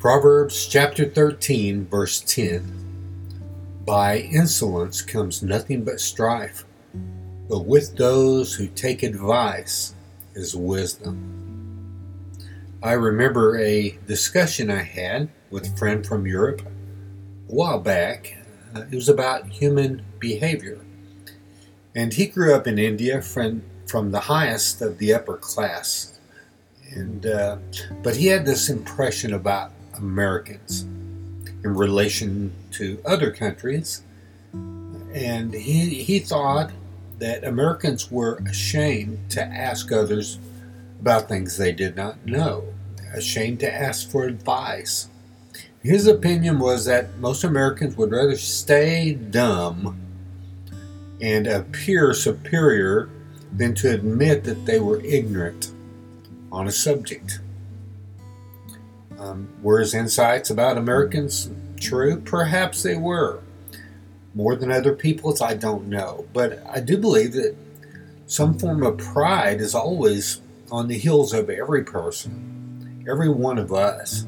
Proverbs chapter 13, verse 10 By insolence comes nothing but strife, but with those who take advice is wisdom. I remember a discussion I had with a friend from Europe a while back. It was about human behavior. And he grew up in India from, from the highest of the upper class. And uh, but he had this impression about Americans in relation to other countries. And he, he thought that Americans were ashamed to ask others about things they did not know, ashamed to ask for advice. His opinion was that most Americans would rather stay dumb and appear superior than to admit that they were ignorant on a subject. Um, were his insights about Americans true? Perhaps they were. More than other people's, I don't know. But I do believe that some form of pride is always on the heels of every person, every one of us,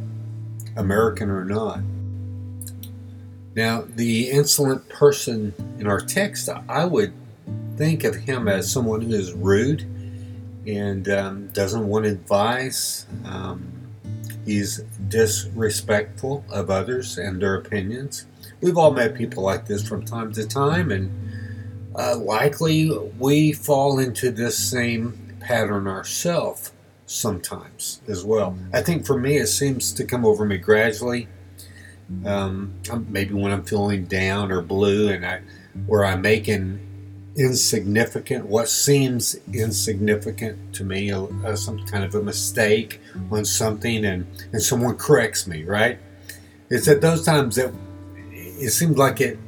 American or not. Now, the insolent person in our text, I would think of him as someone who is rude and um, doesn't want advice. Um, He's disrespectful of others and their opinions. We've all met people like this from time to time, and uh, likely we fall into this same pattern ourselves sometimes as well. I think for me, it seems to come over me gradually. Um, maybe when I'm feeling down or blue, and I, where I'm making insignificant, what seems insignificant to me, uh, some kind of a mistake on something, and, and someone corrects me, right? It's at those times that it seems like it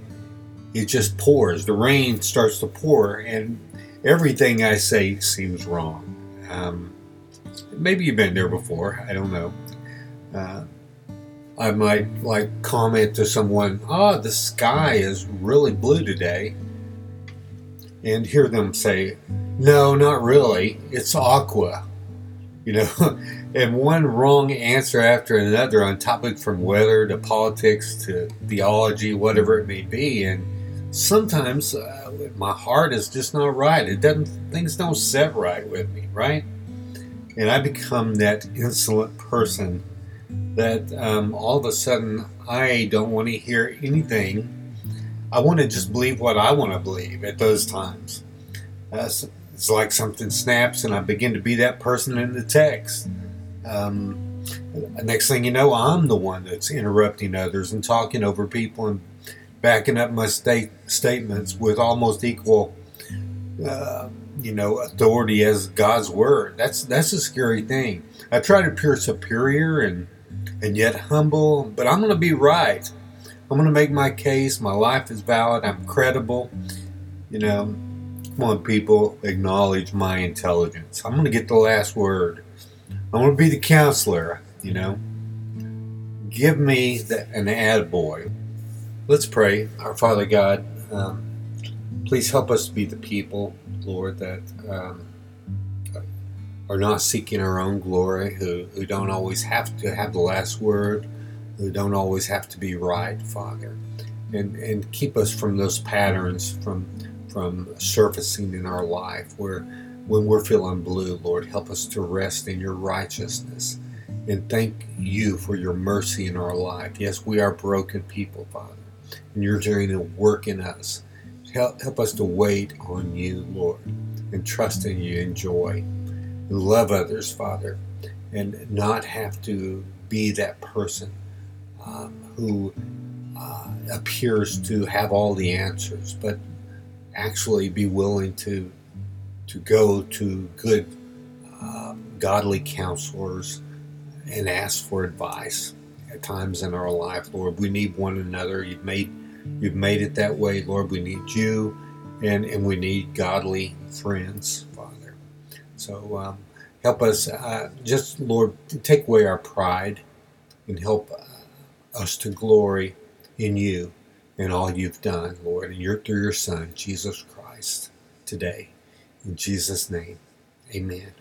it just pours. The rain starts to pour, and everything I say seems wrong. Um, maybe you've been there before. I don't know. Uh, I might like comment to someone, "Oh, the sky is really blue today," and hear them say, No, not really. It's aqua. You know, and one wrong answer after another on topic from weather to politics to theology, whatever it may be. And sometimes uh, my heart is just not right. It doesn't, things don't set right with me, right? And I become that insolent person that um, all of a sudden I don't want to hear anything I want to just believe what I want to believe at those times. Uh, it's like something snaps and I begin to be that person in the text. Um, next thing you know, I'm the one that's interrupting others and talking over people and backing up my state statements with almost equal, uh, you know, authority as God's word. That's that's a scary thing. I try to appear superior and and yet humble, but I'm going to be right. I'm going to make my case. My life is valid. I'm credible. You know, on, people, acknowledge my intelligence. I'm going to get the last word. I'm going to be the counselor, you know. Give me the, an attaboy. Let's pray. Our Father God, um, please help us to be the people, Lord, that um, are not seeking our own glory, who, who don't always have to have the last word who don't always have to be right, Father. And, and keep us from those patterns from from surfacing in our life where when we're feeling blue, Lord, help us to rest in your righteousness and thank you for your mercy in our life. Yes, we are broken people, Father, and you're doing a work in us. Help, help us to wait on you, Lord, and trust in you in joy and love others, Father, and not have to be that person um, who uh, appears to have all the answers, but actually be willing to to go to good, uh, godly counselors and ask for advice. At times in our life, Lord, we need one another. You've made you've made it that way, Lord. We need you, and and we need godly friends, Father. So um, help us, uh, just Lord, take away our pride and help us to glory in you and all you've done, Lord, and you're through your Son, Jesus Christ, today. In Jesus' name, amen.